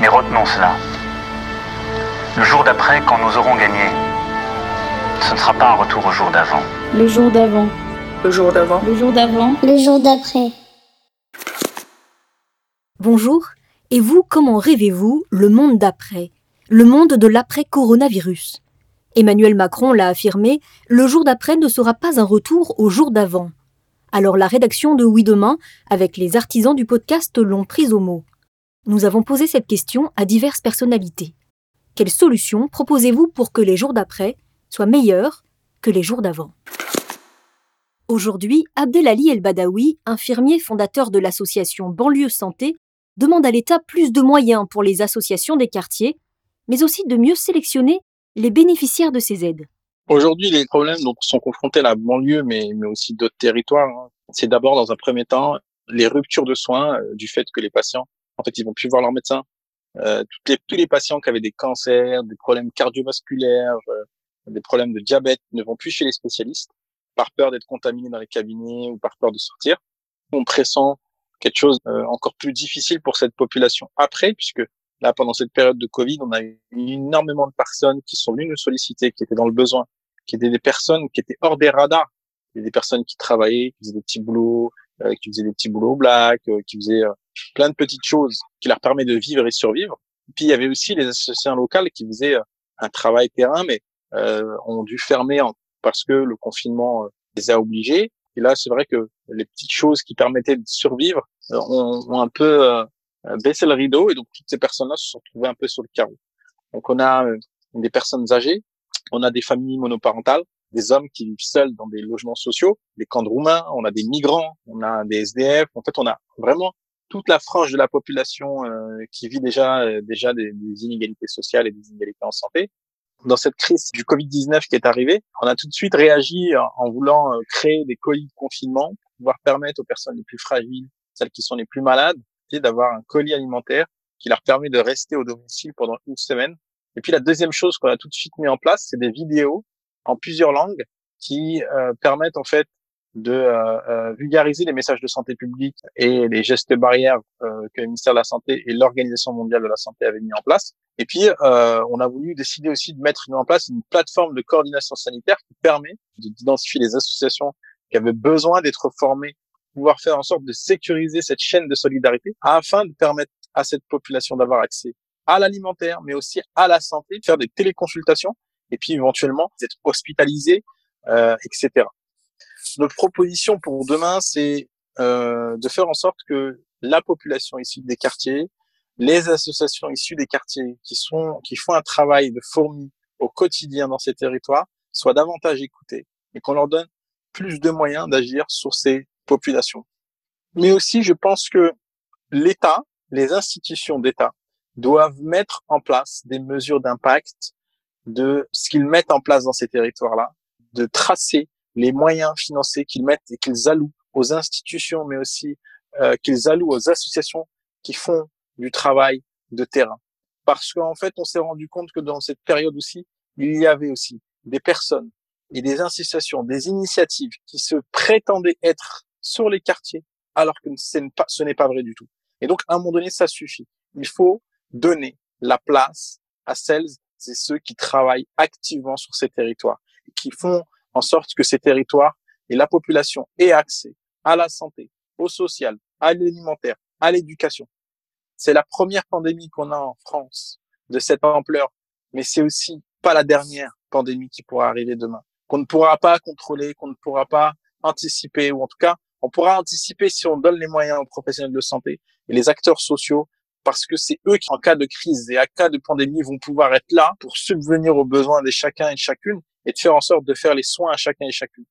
Mais retenons cela. Le jour d'après, quand nous aurons gagné, ce ne sera pas un retour au jour d'avant. Le jour d'avant. Le jour d'avant. Le jour d'avant. Le jour d'après. Bonjour. Et vous, comment rêvez-vous le monde d'après? Le monde de l'après-coronavirus Emmanuel Macron l'a affirmé, le jour d'après ne sera pas un retour au jour d'avant. Alors la rédaction de Oui Demain, avec les artisans du podcast, l'ont prise au mot. Nous avons posé cette question à diverses personnalités. Quelles solutions proposez-vous pour que les jours d'après soient meilleurs que les jours d'avant? Aujourd'hui, Abdelali El Badawi, infirmier fondateur de l'association Banlieue Santé, demande à l'État plus de moyens pour les associations des quartiers, mais aussi de mieux sélectionner les bénéficiaires de ces aides. Aujourd'hui, les problèmes dont sont confrontés la banlieue, mais, aussi d'autres territoires, hein, c'est d'abord, dans un premier temps, les ruptures de soins euh, du fait que les patients, en fait, ils vont plus voir leur médecin. Euh, les, tous les patients qui avaient des cancers, des problèmes cardiovasculaires, euh, des problèmes de diabète ne vont plus chez les spécialistes par peur d'être contaminés dans les cabinets ou par peur de sortir. On pressent quelque chose euh, encore plus difficile pour cette population après, puisque là, pendant cette période de Covid, on a eu énormément de personnes qui sont venues nous solliciter, qui étaient dans le besoin, qui étaient des personnes qui étaient hors des radars. Des personnes qui travaillaient, qui faisaient des petits boulots, euh, qui faisaient des petits boulots black, euh, qui faisaient euh, plein de petites choses qui leur permettent de vivre et survivre. Puis il y avait aussi les associations locales qui faisaient un travail terrain, mais ont dû fermer parce que le confinement les a obligés. Et là, c'est vrai que les petites choses qui permettaient de survivre ont, ont un peu baissé le rideau et donc toutes ces personnes-là se sont retrouvées un peu sur le carreau. Donc on a des personnes âgées, on a des familles monoparentales, des hommes qui vivent seuls dans des logements sociaux, des camps de Roumains, on a des migrants, on a des SDF. En fait, on a vraiment toute la frange de la population euh, qui vit déjà euh, déjà des, des, inégalités sociales et des inégalités en santé. Dans cette crise du Covid-19 qui est arrivée, on a tout de suite réagi en voulant euh, créer des colis de confinement pour pouvoir permettre aux personnes les plus fragiles, celles qui sont les plus malades, d'avoir un colis alimentaire qui leur permet de rester au domicile pendant une semaine. Et puis la deuxième chose qu'on a tout de suite mis en place, c'est des vidéos en plusieurs langues qui euh, permettent en fait de euh, euh, vulgariser les messages de santé publique et les gestes barrières euh, que le ministère de la Santé et l'Organisation mondiale de la santé avaient mis en place. Et puis, euh, on a voulu décider aussi de mettre en place une plateforme de coordination sanitaire qui permet d'identifier les associations qui avaient besoin d'être formées, pouvoir faire en sorte de sécuriser cette chaîne de solidarité afin de permettre à cette population d'avoir accès à l'alimentaire, mais aussi à la santé, de faire des téléconsultations et puis éventuellement d'être hospitalisé, euh, etc. Notre proposition pour demain, c'est euh, de faire en sorte que la population issue des quartiers, les associations issues des quartiers qui sont qui font un travail de fourmi au quotidien dans ces territoires soient davantage écoutées et qu'on leur donne plus de moyens d'agir sur ces populations. Mais aussi, je pense que l'État, les institutions d'État doivent mettre en place des mesures d'impact de ce qu'ils mettent en place dans ces territoires-là, de tracer les moyens financiers qu'ils mettent et qu'ils allouent aux institutions, mais aussi euh, qu'ils allouent aux associations qui font du travail de terrain. Parce qu'en fait, on s'est rendu compte que dans cette période aussi, il y avait aussi des personnes et des associations, des initiatives qui se prétendaient être sur les quartiers, alors que ce n'est pas, vrai du tout. Et donc, à un moment donné, ça suffit. Il faut donner la place à celles c'est ceux qui travaillent activement sur ces territoires et qui font en sorte que ces territoires et la population aient accès à la santé, au social, à l'alimentaire, à l'éducation. C'est la première pandémie qu'on a en France de cette ampleur, mais c'est aussi pas la dernière pandémie qui pourra arriver demain, qu'on ne pourra pas contrôler, qu'on ne pourra pas anticiper, ou en tout cas, on pourra anticiper si on donne les moyens aux professionnels de santé et les acteurs sociaux parce que c'est eux qui, en cas de crise et en cas de pandémie, vont pouvoir être là pour subvenir aux besoins de chacun et de chacune et de faire en sorte de faire les soins à chacun et chacune.